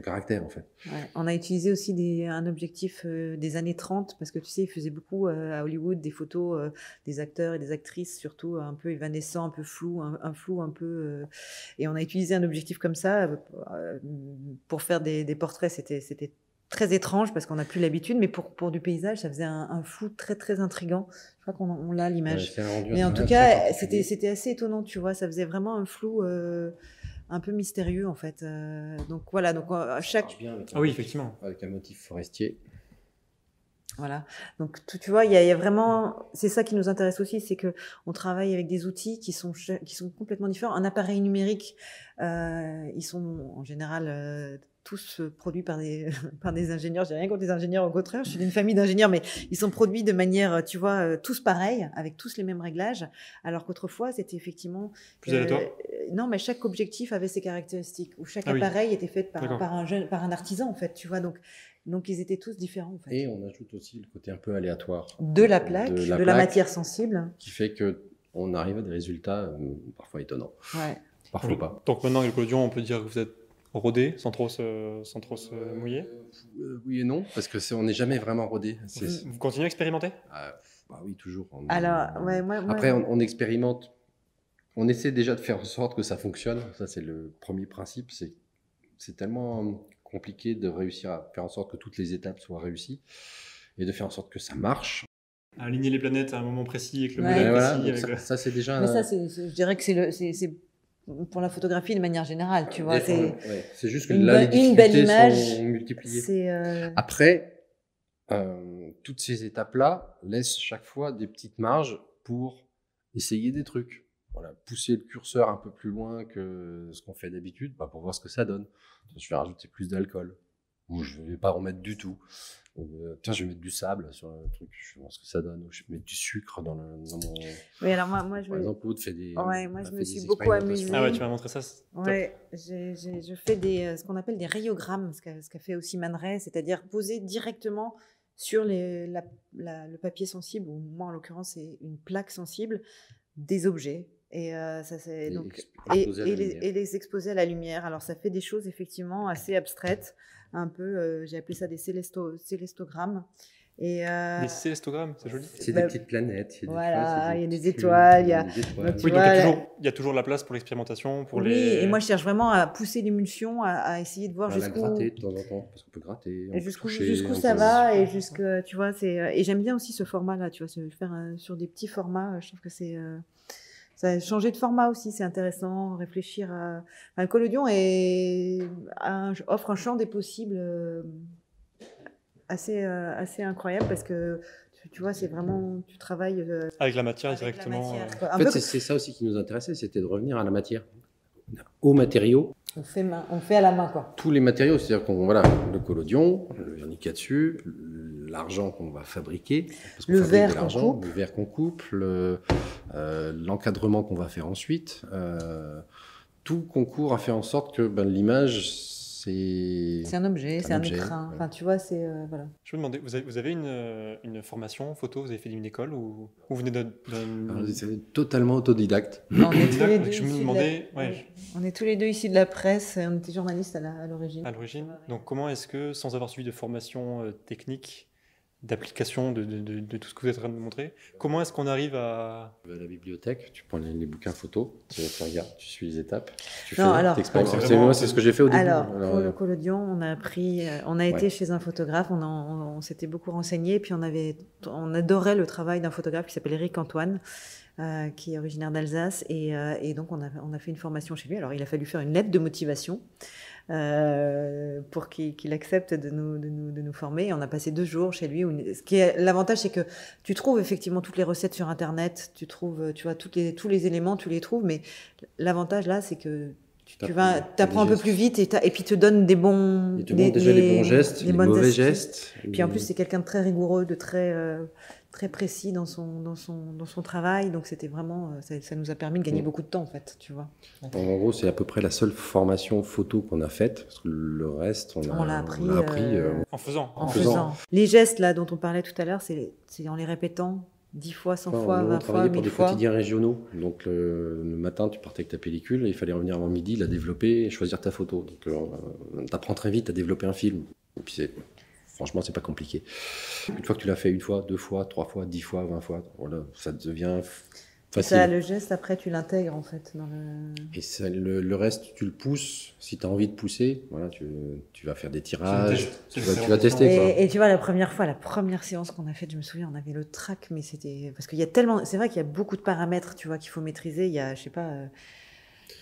caractère en fait. Ouais, On a utilisé aussi des, un objectif euh, des années 30 parce que tu sais, ils faisaient beaucoup euh, à Hollywood des photos euh, des acteurs et des actrices, surtout un peu évanescents, un peu flou, un, un flou un peu. euh, et on a utilisé un objectif comme ça euh, pour faire des, des portraits. C'était c'était très étrange parce qu'on n'a plus l'habitude, mais pour, pour du paysage, ça faisait un, un flou très très intrigant. Je crois qu'on on l'a l'image. Ouais, Mais en tout cas, c'était c'était assez étonnant, tu vois. Ça faisait vraiment un flou euh, un peu mystérieux en fait. Euh, donc voilà, donc euh, Ça chaque bien avec un Ah oui, motif- effectivement. Avec un motif forestier. Voilà. Donc, tu, tu vois, il y, a- il y a vraiment, c'est ça qui nous intéresse aussi, c'est que on travaille avec des outils qui sont qui sont complètement différents. Un appareil numérique, euh, ils sont en général euh, tous produits par des par des ingénieurs. J'ai rien contre les ingénieurs, au contraire, je suis d'une famille d'ingénieurs, mais ils sont produits de manière, tu vois, tous pareils, avec tous les mêmes réglages. Alors qu'autrefois, c'était effectivement Plus aléatoire euh, non, mais chaque objectif avait ses caractéristiques, ou chaque Ah oui. appareil était fait par, un jeune, par un artisan en fait, tu vois. Donc donc ils étaient tous différents en fait Et on ajoute aussi le côté un peu aléatoire de la plaque, de la, plaque, matière sensible. qui fait que on arrive à des résultats euh, parfois étonnants, Ouais. parfois Oui. pas. Donc maintenant, avec le collodion, on peut dire que vous êtes rodé sans trop se, sans trop se mouiller. Euh, oui et non, parce que c'est, on n'est jamais vraiment rodé. Vous, vous continuez à expérimenter? Ah, bah oui, toujours. On- Alors, ouais, moi, moi- Après, on, on expérimente. On essaie déjà de faire en sorte que ça fonctionne. Ça, c'est le premier principe. C'est, c'est tellement compliqué de réussir à faire en sorte que toutes les étapes soient réussies et de faire en sorte que ça marche. Aligner les planètes à un moment précis avec le Ouais. Modèle voilà, précis. avec ça, le- ça, c'est déjà. mais un- ça, c'est, c'est- je dirais que c'est, le, c'est, c'est pour la photographie de manière générale, tu vois. C'est, ouais, c'est juste que une là, les une belle image, sont multipliées. c'est euh, Après, euh, toutes ces étapes-là laissent chaque fois des petites marges pour essayer des trucs. Voilà, pousser le curseur un peu plus loin que ce qu'on fait d'habitude bah, pour voir ce que ça donne. Je vais rajouter plus d'alcool. Ou je vais pas en mettre du tout. Ou, euh, tiens, je vais mettre du sable sur le truc, je vais voir ce que ça donne. Ou je vais mettre du sucre dans, le, dans mon. Oui, alors moi, moi je, Par me- exemple, fait des. Ouais, moi, je me suis beaucoup amusée. Ah ouais, tu m'as montré ça. ouais, j'ai, j'ai- je fais des, euh, ce qu'on appelle des rayogrammes, ce qu'a, fait aussi Man Ray, c'est-à-dire poser directement sur les, la- la- le papier sensible, ou moi en l'occurrence c'est une plaque sensible, des objets. Et euh, ça c'est Et donc les, lumière. et les exposer à la lumière. Alors ça fait des choses effectivement assez abstraites, un peu, euh, j'ai appelé ça des célesto- célestogrammes. Et euh, Des célestogrammes, c'est joli. C'est bah, des petites planètes. il y a des voilà, il y a des étoiles, il y a- des étoiles. bah, tu Oui, vois, donc il y, a la- toujours, il y a toujours la place pour l'expérimentation, pour oui, les. et moi je cherche vraiment à pousser l'émulsion, à, à essayer de voir On va la jusqu'où gratter de temps en temps, parce qu'on peut gratter. on et peut jusqu'où toucher, jusqu'où ça peut- va et jusque tu vois c'est euh, et j'aime bien aussi ce format là tu vois faire euh, sur des petits formats je trouve que c'est euh, ça a changé de format aussi c'est intéressant réfléchir à enfin, collodion est un- offre un champ des possibles euh, assez euh, assez incroyable parce que tu, vois c'est vraiment tu travailles euh, Avec la matière avec la directement. matière, En fait, peu c'est ça aussi qui nous intéressait, c'était de revenir à la matière, aux matériaux. on fait main, on fait à la main quoi Tous les matériaux, c'est-à-dire qu'on voilà, le collodion, le vernis l'argent qu'on va fabriquer, parce qu'on Le fabrique verre de qu'on l'argent, coupe. le verre qu'on coupe, le, euh, l'encadrement qu'on va faire ensuite. euh, tout concourt à faire en sorte que ben, l'image, c'est c'est un objet C'est un un, objet, ouais. enfin tu vois c'est euh, voilà Je me demandais, vous avez, vous avez une, euh, une formation photo, vous avez fait une école ou vous venez d'un. totalement autodidacte. on est tous les deux Je me la- ouais, On est tous les deux issus de la presse, on était journalistes à l'origine. à l'origine. Donc comment est-ce que, sans avoir suivi de formation euh, technique, d'application de, de, de, de tout ce que vous êtes en train de montrer. Comment est-ce qu'on arrive à... Tu vas à la bibliothèque, tu prends les, les bouquins photos, tu, tu regardes, tu suis les étapes, tu Non, fais, alors-. C'est moi, c'est ce que j'ai fait au début. Alors, Alors, pour euh, le collodion, on a appris, euh, on a été chez un photographe, on, en- on, on s'était beaucoup renseigné, puis on avait, on adorait le travail d'un photographe qui s'appelle Eric Antoine, euh, qui est originaire d'Alsace, et, euh, et donc on a, on a fait une formation chez lui. Alors, il a fallu faire une lettre de motivation. Euh, pour qu'il accepte de nous, de, nous, de nous former. On a passé deux jours chez lui. Ce qui est l'avantage, c'est que tu trouves effectivement toutes les recettes sur Internet, tu trouves, tu vois, toutes les, tous les éléments, tu les trouves. Mais l'avantage là, c'est que tu, vas, t'apprends un des peu plus vite et, t'as- et puis te donne des bons, il te montre déjà les bons gestes, des les mauvais astuces. gestes. Puis en plus, c'est quelqu'un de très rigoureux, de très euh, très précis dans son dans son dans son travail. Donc c'était vraiment, euh, ça, ça nous a permis de gagner Mm. beaucoup de temps en fait, tu vois. En gros, c'est à peu près la seule formation photo qu'on a faite, parce que le reste, on, a- On l'a appris, on l'a appris, euh, euh, En faisant. En faisant. faisant. Les gestes là dont on parlait tout à l'heure, c'est c'est en les répétant dix fois, cent Enfin, fois, on vingt fois, travaillait pour mille des fois. quotidiens régionaux. Donc le, le matin, tu partais avec ta pellicule et il fallait revenir avant midi, la développer et choisir ta photo. Donc tu apprends très vite à développer un film. Et puis c'est, franchement, c'est pas compliqué. Une fois que tu l'as fait une fois, deux fois, trois fois, dix fois, vingt fois, voilà, ça devient facile. ça, le geste après, tu l'intègres en fait dans le. Et ça, le, le reste, tu le pousses. Si tu as envie de pousser, voilà, tu, tu vas faire des tirages. Tu vas, tu vas tester. quoi. Et, et tu vois, la première fois, la première séance qu'on a faite, je me souviens, on avait le track, mais c'était. Parce qu'il y a tellement. C'est vrai qu'il y a beaucoup de paramètres, tu vois, qu'il faut maîtriser. Il y a, je sais pas. euh,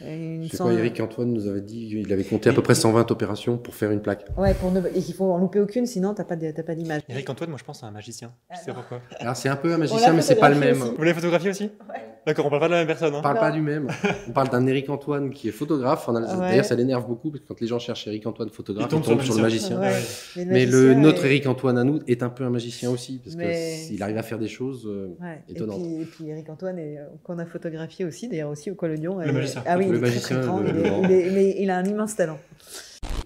Une C'est cent- quoi, Eric Antoine nous avait dit Il avait compté à peu près 120 opérations pour faire une plaque. Ouais, pour ne... et qu'il faut en louper aucune, sinon t'as pas de- t'as pas d'image. Eric Antoine, moi je pense à un magicien. Je sais pourquoi? Alors c'est un peu un magicien, mais c'est pas le même. aussi. Vous l'avez photographié aussi? D'accord, on parle pas de la même personne. On Hein. parle pas du même. On parle d'un Eric Antoine qui est photographe. en Alsace. Ouais. D'ailleurs, ça l'énerve beaucoup parce que quand les gens cherchent Eric Antoine photographe, Ils ils tombent, sur le magicien. Ouais. Ouais. Mais le, notre Eric Antoine à nous est un peu un magicien aussi parce Mais- qu'il arrive à faire des choses. euh, Ouais. Et étonnantes. puis, et puis Eric Antoine, est- euh, qu'on a photographié aussi, d'ailleurs aussi au Collodion. Le et- magicien. Ah oui, Le il est magicien, mais il a un immense talent.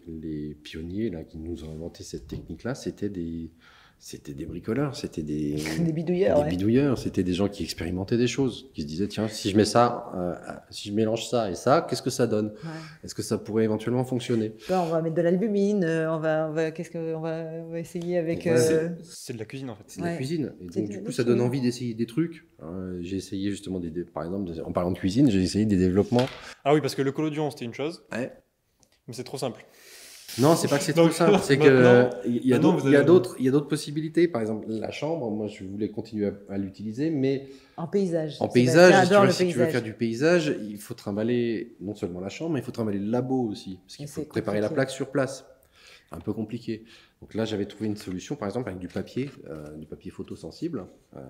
Les pionniers là qui nous ont inventé cette technique-là, c'était des, c'était des bricoleurs, c'était des, Des bidouilleurs, des ouais. bidouilleurs, c'était des gens qui expérimentaient des choses, qui se disaient tiens, si je mets ça, euh, si je mélange ça et ça, qu'est-ce que ça donne? Ouais. Est-ce que ça pourrait éventuellement fonctionner? On va mettre de l'albumine, euh, on va, on va, qu'est-ce que, on va, on va essayer avec. Ouais, euh, C'est de la cuisine en fait. C'est de la cuisine. Et donc, du coup, ça donne envie d'essayer des trucs. Euh, j'ai essayé justement, des, des- par exemple, en parlant de cuisine, j'ai essayé des développements. Ah oui, parce que le collodion c'était une chose, Ouais. mais c'est trop simple. Non, c'est pas que c'est trop simple, c'est que il y a d'autres- vous il y a avez- d'autres, il y a d'autres possibilités. Par exemple, la chambre, moi, je voulais continuer à, à l'utiliser, mais En paysage. en paysage, si tu, veux, tu faire du paysage, il faut trimballer non seulement la chambre, mais il faut trimballer le labo aussi, parce qu'il faut préparer la plaque sur place. Un peu compliqué. Donc là, j'avais trouvé une solution, par exemple, avec du papier, euh, du papier photosensible, euh,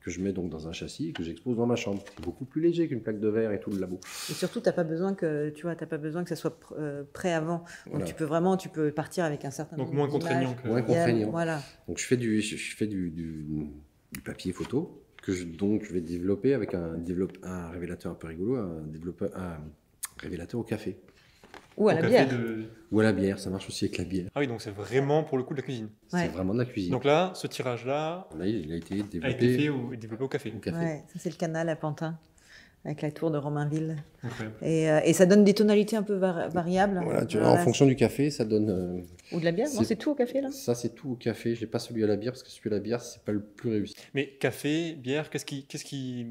que je mets donc dans un châssis et que j'expose dans ma chambre. C'est beaucoup plus léger qu'une plaque de verre et tout le labo. Et surtout, t'as pas besoin que, tu vois, t'as pas besoin que ça soit pr- euh, prêt avant. Donc Voilà. tu peux vraiment, tu peux partir avec un certain Donc nombre moins contraignant que. Moins contraignant. Voilà. Donc je fais du, je je fais du, du, du papier photo que je, donc je vais développer avec un, développe, un révélateur un peu rigolo, un, développeur, un révélateur au café Ou à au la café bière. de- ou à la bière. Ça marche aussi avec la bière. Ah oui, donc c'est vraiment pour le coup de la cuisine. Ouais. C'est vraiment de la cuisine. Donc là, ce tirage-là Là, il a été a été développé fait ou développé au café. au café. Ouais, ça c'est le canal à Pantin, avec la tour de Romainville. Et, euh, et ça donne des tonalités un peu var- variables. Voilà, tu vois, en fonction du café, ça donne. euh, Ou de la bière Non, c'est- tout au café là? Ça, c'est tout au café. J'ai pas celui à la bière parce que celui à la bière, c'est pas le plus réussi. Mais café, bière, qu'est-ce qui, qu'est-ce qui,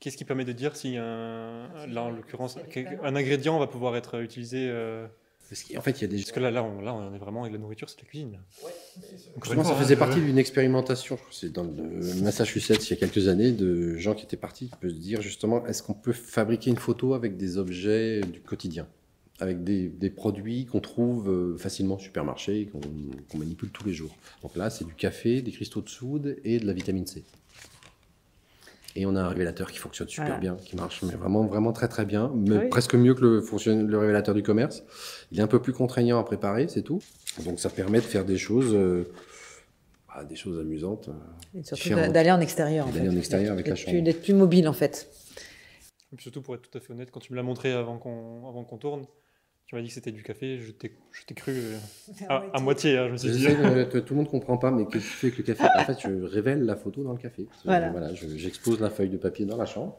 qu'est-ce qui permet de dire si un, là en l'occurrence, un ingrédient va pouvoir être utilisé euh, Parce qu'en fait, il y a des. Parce que là, là, on, là, on est vraiment avec la nourriture, c'est la cuisine. Encore Justement, une ça faisait hein, partie d'une expérimentation, je crois que c'est dans le Massachusetts il y a quelques années, de gens qui étaient partis, qui peuvent se dire justement, est-ce qu'on peut fabriquer une photo avec des objets du quotidien? Avec des, des produits qu'on trouve euh, facilement au supermarché, qu'on manipule tous les jours. Donc là, c'est du café, des cristaux de soude et de la vitamine C. Et on a un révélateur qui fonctionne super Voilà. bien, qui marche mais vraiment, vraiment très très bien, mais oui. presque mieux que le, fonctionne, le révélateur du commerce. Il est un peu plus contraignant à préparer, c'est tout. Donc ça permet de faire des choses, euh, ah, des choses amusantes. euh, Et surtout d'aller en extérieur. en d'aller fait. en extérieur avec la chambre. D'être plus mobile en fait. Et surtout, pour être tout à fait honnête, quand tu me l'as montré avant qu'on avant qu'on tourne, tu m'as dit que c'était du café, je t'ai je t'ai cru euh, à, à moitié. hein, je me suis dit. Que tout le monde ne comprend pas, mais qu'est-ce que tu fais avec le café En fait, je révèle la photo dans le café. Voilà. je- J'expose la feuille de papier dans la chambre.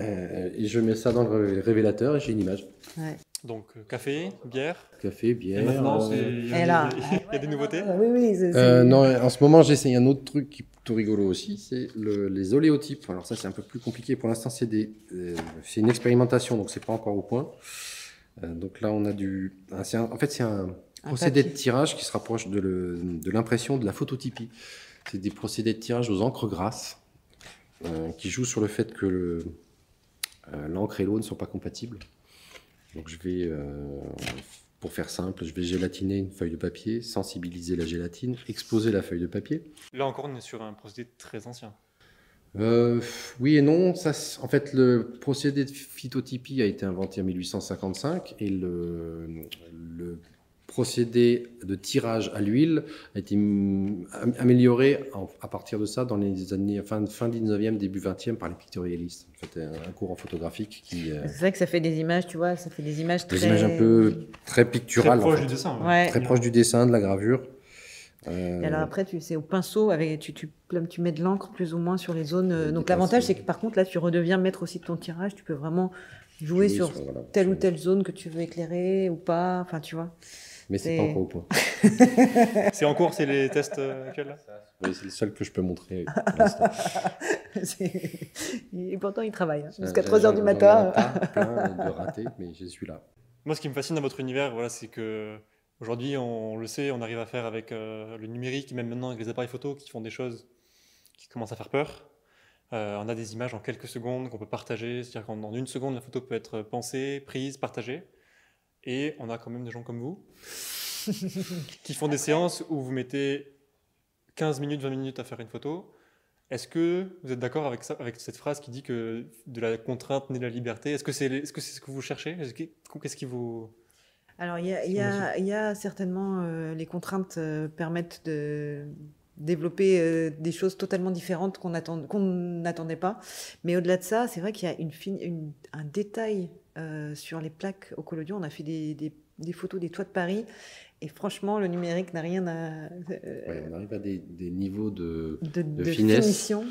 euh, et je mets ça dans le révélateur et j'ai une image. Ouais. Donc, euh, café, bière. Café, Et bière. maintenant, euh, c'est- il y Et là. des, il y a des nouveautés. Oui, oui. Euh, non, en ce moment, j'essaye un autre truc qui est plutôt rigolo aussi, c'est le- les oléotypes. Alors ça, c'est un peu plus compliqué. Pour l'instant, c'est des, euh, c'est une expérimentation, donc c'est pas encore au point. Euh, donc là, on a du, ah, un- en fait, c'est un Un procédé de tirage qui se rapproche de l'impression de la phototypie. C'est des procédés de tirage aux encres grasses euh, qui jouent sur le fait que le- euh, l'encre et l'eau ne sont pas compatibles. Donc je vais, euh, pour faire simple, je vais gélatiner une feuille de papier, sensibiliser la gélatine, exposer la feuille de papier. Là encore, on est sur un procédé très ancien. Euh, oui et non. Ça, en fait, le procédé de phytotypie a été inventé en 1855 et le, le procédé de tirage à l'huile a été am- amélioré en- à partir de ça dans les années fin, fin 19e, début 20e par les pictorialistes. En fait, un, courant photographique qui. euh, C'est vrai que ça fait des images, tu vois, ça fait des images très. des images un peu très Très picturales. en proche fait. du dessin. ouais. Ouais. Très proche du dessin, de la gravure. Euh, Et alors après, tu c'est au pinceau, avec, tu, tu, comme tu mets de l'encre plus ou moins sur les zones. euh, Donc l'avantage, c'est que par contre, là, tu redeviens maître aussi de ton tirage. Tu peux vraiment jouer sur voilà, telle ou telle zone que tu veux éclairer ou pas. Enfin, tu vois. Mais c'est pas encore au point. C'est en cours, c'est les tests euh, actuels Oui, c'est le seul que je peux montrer. pour l'instant. C'est- Et pourtant, il travaille hein, jusqu'à j'ai- 3 heures du j'en ai matin. plein de ratés, mais je suis là. Moi, ce qui me fascine dans votre univers, voilà, c'est que aujourd'hui, on, le sait, on arrive à faire avec euh, le numérique, même maintenant avec les appareils photo qui font des choses qui commencent à faire peur. Euh, on a des images en quelques secondes qu'on peut partager, c'est-à-dire qu'en en une seconde, la photo peut être pensée, prise, partagée. Et on a quand même des gens comme vous qui font des séances où vous mettez 15 minutes, 20 minutes à faire une photo. Est-ce que vous êtes d'accord avec, ça, avec cette phrase qui dit que de la contrainte naît la liberté? Est-ce que c'est est -ce, ce que vous cherchez? Est-ce que- Qu'est-ce qui vous... Alors, il y y a- il y a certainement euh, les contraintes euh, permettent de développer euh, des choses totalement différentes qu'on attend, qu'on n'attendait pas. Mais au-delà de ça, c'est vrai qu'il y a une fine- une- un détail sur les plaques au collodion. On a fait des, des- des photos des toits de Paris. Et franchement, le numérique n'a rien à, Ouais, on arrive à des, des niveaux de. de, de finesse. finition.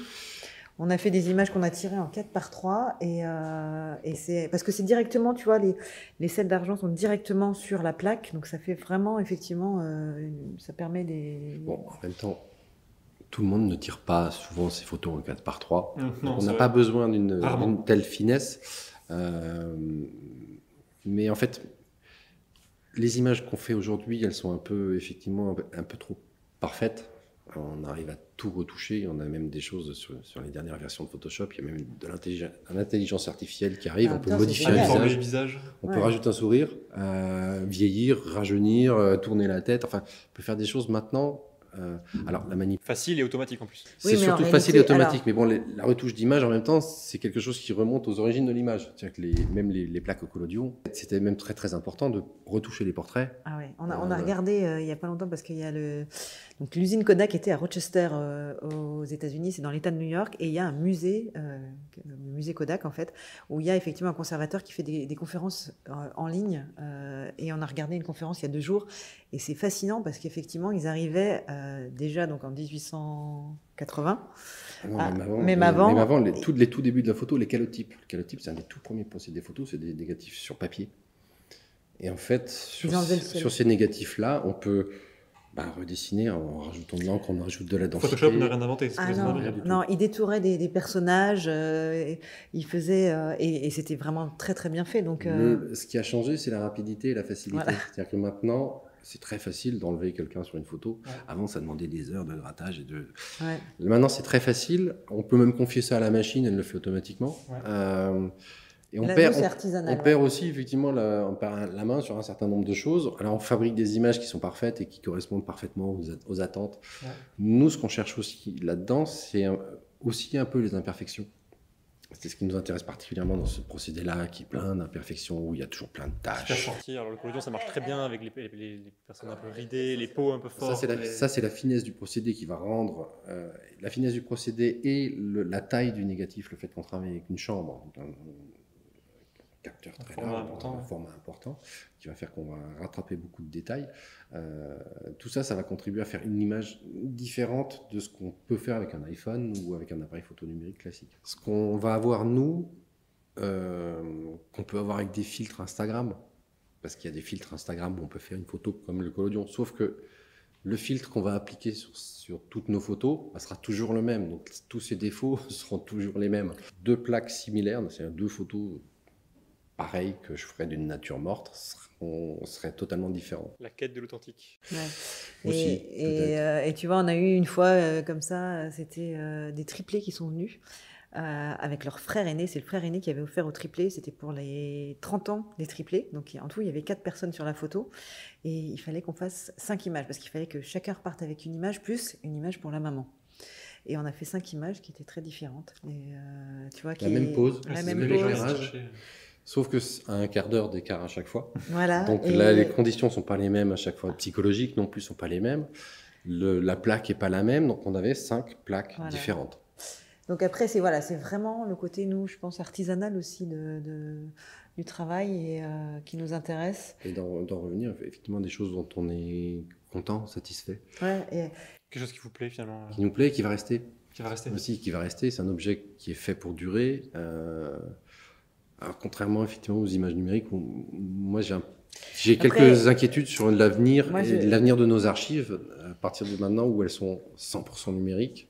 On a fait des images qu'on a tirées en 4 par 3 et, euh, et c'est parce que c'est directement, tu vois, les, les sels d'argent sont directement sur la plaque, donc ça fait vraiment effectivement, euh, ça permet des. Bon, en même temps, tout le monde ne tire pas souvent ses photos en 4 par 3 Non, on n'a pas besoin d'une telle finesse. Euh, mais en fait, les images qu'on fait aujourd'hui, elles sont un peu, effectivement, un peu trop parfaites. On arrive à tout retoucher. On a même des choses sur, sur les dernières versions de Photoshop. Il y a même de l'intelligence- artificielle qui arrive. Ah, on peut modifier un visage. visages. On Ouais. peut rajouter un sourire, euh, vieillir, rajeunir, euh, tourner la tête. Enfin, on peut faire des choses maintenant. euh, alors, la manip Facile et automatique en plus. c'est surtout réalité, facile et automatique. alors- Mais bon, les- la retouche d'image, en même temps, c'est quelque chose qui remonte aux origines de l'image. C'est-à-dire que les, même les, les plaques au collodion, c'était même très très important de retoucher les portraits. Ah ouais, on a, on a regardé euh, il y a pas longtemps parce qu'il y a le donc l'usine Kodak était à Rochester euh, aux États-Unis, c'est dans l'État de New York et il y a un musée, euh, le musée Kodak en fait, où il y a effectivement un conservateur qui fait des, des conférences euh, en ligne et on a regardé une conférence il y a deux jours et c'est fascinant parce qu'effectivement ils arrivaient déjà donc en 1880 Non, Ah, même avant, même les- avant- même avant, les, tout, les tout débuts de la photo, les calotypes. Le calotype, c'est un des tout premiers procédés photos, c'est des négatifs sur papier. Et en fait, sur ces négatifs-là, on peut bah, redessiner en rajoutant de l'encre, on rajoute de la densité. Photoshop n'a rien inventé. Ah non, avez dit. rien du tout. non, il détourait des, des personnages, euh, et il faisait euh, et, et c'était vraiment très très bien fait. Donc euh, Le- ce qui a changé, c'est la rapidité et la facilité. Voilà. C'est-à-dire que maintenant, c'est très facile d'enlever quelqu'un sur une photo. Ouais. Avant, ça demandait des heures de grattage et de. ouais. Maintenant, c'est très facile. On peut même confier ça à la machine, elle le fait automatiquement. Ouais. Et on perd, on- on aussi effectivement la, on perd la main sur un certain nombre de choses. Alors on fabrique des images qui sont parfaites et qui correspondent parfaitement aux, at- aux attentes. Ouais. Nous, ce qu'on cherche aussi là-dedans, c'est aussi un peu les imperfections. C'est ce qui nous intéresse particulièrement dans ce procédé-là, qui est plein d'imperfections, où il y a toujours plein de tâches. sorti. Alors le collodion, ça marche très bien avec les, les- les personnes un peu ridées, les peaux un peu fortes. Ça, c'est la, les- ça, c'est la finesse du procédé qui va rendre euh, la finesse du procédé et le- la taille du négatif, le fait qu'on travaille avec une chambre, un capteur très format large, important. un format important, qui va faire qu'on va rattraper beaucoup de détails. Euh, tout ça, ça va contribuer à faire une image différente de ce qu'on peut faire avec un iPhone ou avec un appareil photo numérique classique. Ce qu'on va avoir nous, euh, qu'on peut avoir avec des filtres Instagram, parce qu'il y a des filtres Instagram où on peut faire une photo comme le collodion. Sauf que le filtre qu'on va appliquer sur, sur, toutes nos photos bah, sera toujours le même. Donc tous ces défauts seront toujours les mêmes. Deux plaques similaires, c'est-à-dire deux photos pareilles que je ferais d'une nature morte, seront, seraient totalement différentes. La quête de l'authentique. Ouais. Aussi, et, et, euh, et, tu vois, on a eu une fois euh, comme ça, c'était euh, des triplés qui sont venus. Euh, avec leur frère aîné. C'est le frère aîné qui avait offert au triplé. C'était pour les 30 ans des triplés. Donc en tout, il y avait quatre personnes sur la photo. Et il fallait qu'on fasse cinq images parce qu'il fallait que chacun reparte avec une image plus une image pour la maman. Et on a fait cinq images qui étaient très différentes. Et, euh, tu vois, la même pose, la même pose. Sauf que à un quart d'heure d'écart à chaque fois. Voilà. Donc et là, les conditions sont pas les mêmes à chaque fois. Psychologiques non plus sont pas les mêmes. Le, la plaque est pas la même. Donc on avait cinq plaques voilà. différentes. Donc après, c'est voilà, c'est vraiment le côté, nous, je pense, artisanal aussi de, de du travail et euh, qui nous intéresse. Et d'en revenir, effectivement, des choses dont on est content, satisfait. Ouais, et... Quelque chose qui vous plaît finalement. Qui nous plaît, qui va rester. Qui va rester. Aussi, qui va rester. C'est un objet qui est fait pour durer. Euh... Alors, contrairement effectivement aux images numériques, où, moi j'ai un... J'ai quelques inquiétudes sur l'avenir l'avenir de nos archives à partir de maintenant où elles sont 100% numériques.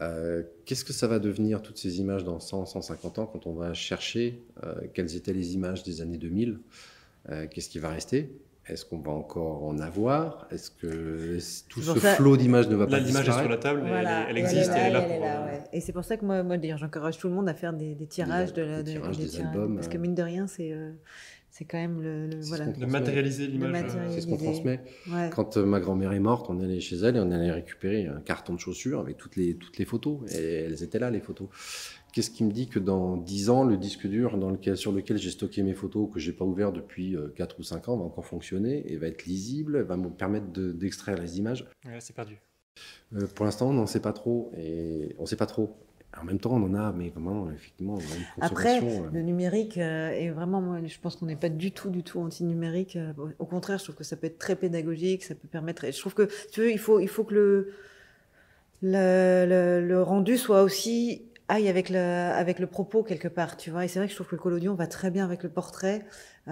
Euh, Qu'est-ce que ça va devenir toutes ces images dans 100, 150 ans quand on va chercher euh, quelles étaient les images des années 2000 euh, Qu'est-ce qui va rester? Est-ce qu'on va encore en avoir? Est-ce que tout ce ça... flot d'images ne va là, pas L'image est sur la table, voilà. elle, elle, existe, elle est là. Elle est là ouais. Et c'est pour ça que moi, moi j'encourage tout le monde à faire des, des tirages, des, de la, des de, tirages, des des tirages, albums, parce que euh... mine de rien, c'est c'est quand même le, le voilà. De matérialiser l'image. C'est ce qu'on transmet. Ouais. Quand euh, ma grand-mère est morte, on allait chez elle et on allait récupérer un carton de chaussures avec toutes les, toutes les photos. Et elles étaient là, les photos. Qu'est-ce qui me dit que dans 10 ans, le disque dur dans lequel, sur lequel j'ai stocké mes photos, que j'ai pas ouvert depuis euh, 4 ou 5 ans, va encore fonctionner et va être lisible, va me permettre d'extraire de, les images? Ouais, c'est perdu. Euh, pour l'instant, on n'en sait pas trop. Et on sait pas trop. En même temps, on en a, mais vraiment, effectivement, on a une Après, euh... le numérique euh, est vraiment, moi, je pense qu'on n'est pas du tout, du tout anti-numérique. Euh, au contraire, je trouve que ça peut être très pédagogique, ça peut permettre. Et je trouve que, tu veux, il faut, il faut que le, le, le, le rendu soit aussi aille avec le, avec le propos quelque part, tu vois. Et c'est vrai que je trouve que le collodion va très bien avec le portrait. Euh...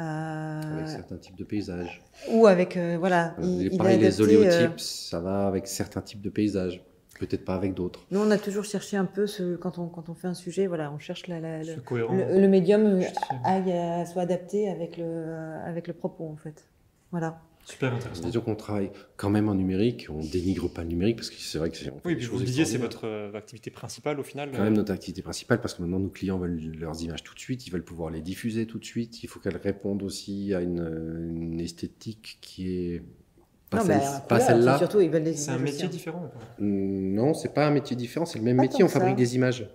Avec certains types de paysages. Ou avec, euh, voilà. Il, il pareil, les oléotypes, ça va avec certains types de paysages. Peut-être pas avec d'autres. Nous, on a toujours cherché un peu, ce, quand, on, quand on fait un sujet, voilà, on cherche la, la, le, le, le, médium aille à, soit adapté avec le, avec le propos, en fait. Voilà. Super intéressant. Disons qu'on travaille quand même en numérique, on dénigre pas le numérique parce que c'est vrai que c'est. Oui, puis vous le disiez, c'est votre euh, activité principale au final. Quand même notre activité principale parce que maintenant nos clients veulent leurs images tout de suite, ils veulent pouvoir les diffuser tout de suite. Il faut qu'elles répondent aussi à une, une esthétique qui est pas non, celle, bah, pas celle-là. Surtout, ils veulent des C'est un métier différent. Non, c'est pas un métier différent, c'est le même Pas métier. On ça. fabrique des images.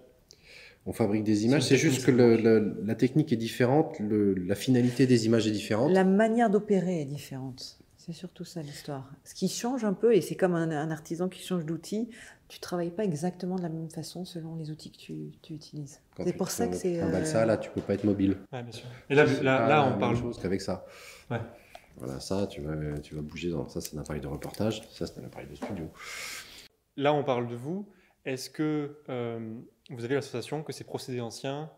On fabrique des images. C'est juste que technique, le, le- la technique est différente, le- la finalité des images est différente. La manière d'opérer est différente. C'est surtout ça l'histoire. Ce qui change un peu, et c'est comme un, un artisan qui change d'outil, tu travailles pas exactement de la même façon selon les outils que tu, tu utilises. C'est pour ça que c'est. trimbales euh, ça, là, tu peux pas être mobile. Ouais, bien sûr. Et là, là, là, on parle. chose qu'avec ça. Ouais. Voilà, ça, tu vas, tu vas bouger dans ça, c'est un appareil de reportage, ça, c'est un appareil de studio. Là, on parle de vous. Est-ce que euh, vous avez la sensation que ces procédés anciens,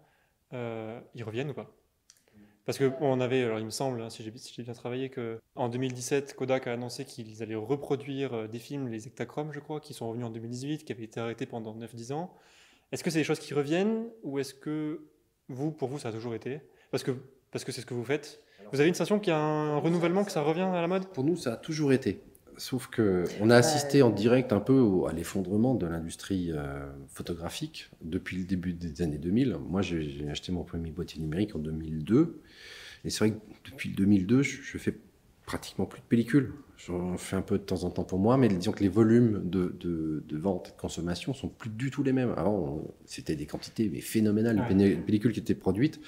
euh, ils reviennent ou pas? Parce que on avait, alors il me semble, hein, si j'ai si bien travaillé, que en 2017, Kodak a annoncé qu'ils allaient reproduire euh, des films, les Ektachromes, je crois, qui sont revenus en 2018, qui avaient été arrêtés pendant 9-10 ans. Est-ce que c'est des choses qui reviennent ou est-ce que vous, pour vous, ça a toujours été? Parce que Sauf que on a assisté en direct un peu au- à l'effondrement de l'industrie euh, photographique depuis le début des années 2000. Moi, j'ai acheté mon premier boîtier numérique en 2002. Et c'est vrai que depuis le 2002, je, je fais pratiquement plus de pellicules. J'en fais un peu de temps en temps pour moi, mais disons que les volumes de, de, de vente et de consommation sont plus du tout les mêmes. Avant, c'était des quantités mais phénoménales de pellicules qui étaient produites.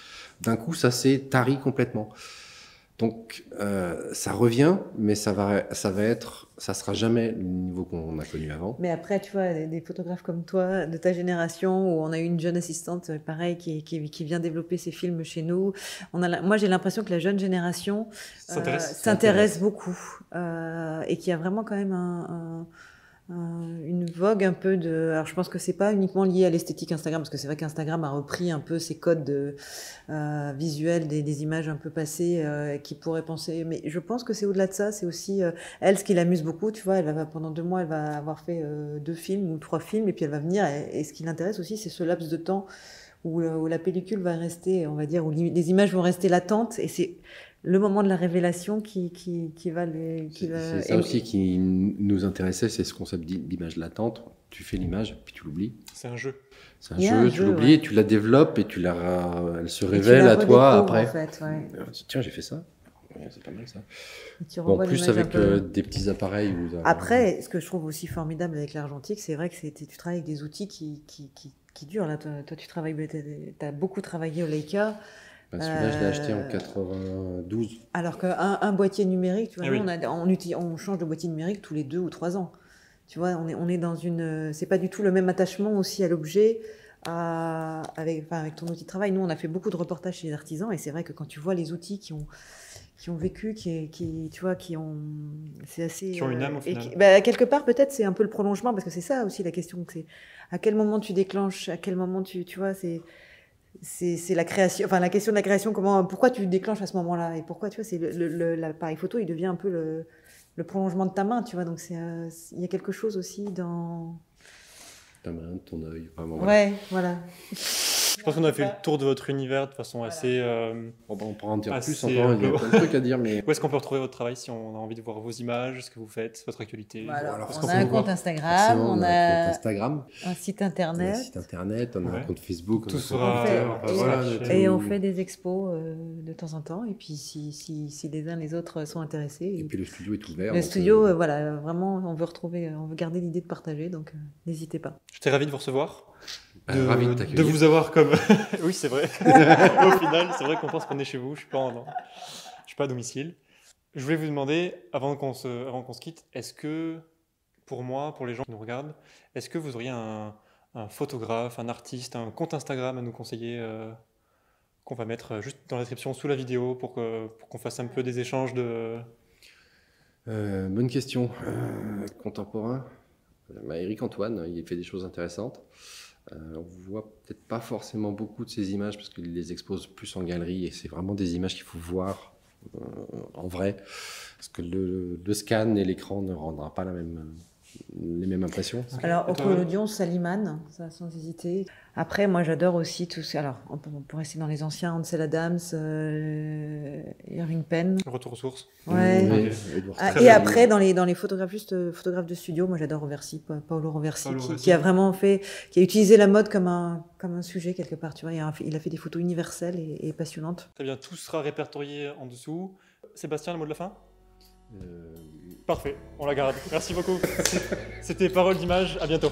D'un coup, ça s'est tari complètement. Donc, euh, ça revient, mais ça va, ça va être, ça sera jamais le niveau qu'on a connu avant. Mais après, tu vois, des, des photographes comme toi, de ta génération, où on a eu une jeune assistante, euh, pareil, qui, qui, qui vient développer ses films chez nous. On a, la- moi, j'ai l'impression que la jeune génération euh, S'intéresse s'intéresse beaucoup euh, et qu'il y a vraiment quand même un, un, une vogue un peu de. Alors, je pense que c'est pas uniquement lié à l'esthétique Instagram, parce que c'est vrai qu'Instagram a repris un peu ces codes de, euh, visuels des, images un peu passées euh, qui pourraient penser. Mais je pense que c'est au-delà de ça. C'est aussi euh, elle, ce qui l'amuse beaucoup. Tu vois, elle va pendant deux mois, elle va avoir fait deux films ou trois films, et puis elle va venir. Et, ce qui l'intéresse aussi, c'est ce laps de temps où, où, la pellicule va rester, on va dire, où les images vont rester latentes. Et c'est le moment de la révélation qui, qui, qui va le. C'est ça aussi qui nous intéressait, c'est ce concept d'image latente. Tu fais l'image, puis tu l'oublies. C'est un jeu. C'est un jeu, tu l'oublies, tu la développes et tu la, elle se révèle à toi après. Euh, tiens, j'ai fait ça. c'est pas mal ça. En plus avec euh, des petits appareils. Après, ce que je trouve aussi formidable avec l'argentique, c'est vrai que tu travailles avec des outils qui, qui, qui, durent. Là, toi, tu travailles, tu as beaucoup travaillé au Leica. Bah, celui-là, je l'ai acheté en 92. Euh, Alors qu'un un boîtier numérique, tu vois, eh on, on, on, change de boîtier numérique tous les deux ou trois ans. Tu vois, on est, on est dans une. C'est pas du tout le même attachement aussi à l'objet. avec, enfin, avec ton outil de travail. Nous, on a fait beaucoup de reportages chez les artisans et c'est vrai que quand tu vois les outils qui ont, qui ont vécu, qui, qui, tu vois, qui ont, c'est assez. Qui ont une âme au final. Bah, quelque part, peut-être, c'est un peu le prolongement parce que c'est ça aussi la question. C'est à quel moment tu déclenches, à quel moment tu, tu vois, c'est c'est la création, enfin la question de la création, comment, pourquoi tu déclenches à ce moment-là et pourquoi tu vois, c'est l'appareil photo, il devient un peu le, le, prolongement de ta main, tu vois, donc euh, il y a quelque chose aussi dans ta main, ton œil, vraiment. Ouais, voilà. Je pense qu'on a fait le tour de votre univers de façon assez. Euh, on pourra en dire plus encore, il y a plein de trucs à dire. Mais... Où est-ce qu'on peut retrouver votre travail si on a envie de voir vos images, ce que vous faites, votre actualité alors, On, a un compte Instagram, on, a un, compte Instagram, un site internet. Un site internet, on a un compte Facebook. Tout sera. et, on fait des expos euh, de temps en temps. Et puis si, si, si, les uns les autres sont intéressés. Et, puis le studio est ouvert. Le studio, euh, voilà, vraiment, on veut retrouver, on veut garder l'idée de partager, donc n'hésitez pas. J'étais ravi de vous recevoir. Bah, de, de, vous avoir comme. oui, c'est vrai. Au final, c'est vrai qu'on pense qu'on est chez vous. Je suis pas, je suis pas à domicile. Je voulais vous demander, avant qu'on se, avant qu'on se quitte, est-ce que, pour moi, pour les gens qui nous regardent, est-ce que vous auriez un, un, photographe, un artiste, un compte Instagram à nous conseiller euh, qu'on va mettre juste dans la description sous la vidéo pour, que, pour qu'on fasse un peu des échanges de. Euh, bonne question. Euh, contemporain. Bah, Eric Antoine, il fait des choses intéressantes. Euh, on voit peut-être pas forcément beaucoup de ces images parce qu'il les expose plus en galerie et c'est vraiment des images qu'il faut voir euh, en vrai. Parce que le, le scan et l'écran ne rendra pas la même les mêmes impressions Alors, au collodion, Salimane, ça sans hésiter. Après, moi, j'adore aussi tout ce. Alors, on, pourrait rester dans les anciens, Ansel Adams, euh, Irving Penn. Retour aux sources. Ouais. Ah, et après, dans les, dans les photographes, juste euh, photographes de studio, moi, j'adore Roversi, Paolo Roversi, qui, a vraiment fait, qui a utilisé la mode comme un, comme un sujet quelque part. Tu vois, il a, il a fait des photos universelles et, et passionnantes. Très bien, tout sera répertorié en dessous. Sébastien, le mot de la fin? Euh, Parfait, on la garde. Merci beaucoup. C'était Parole d'image, à bientôt.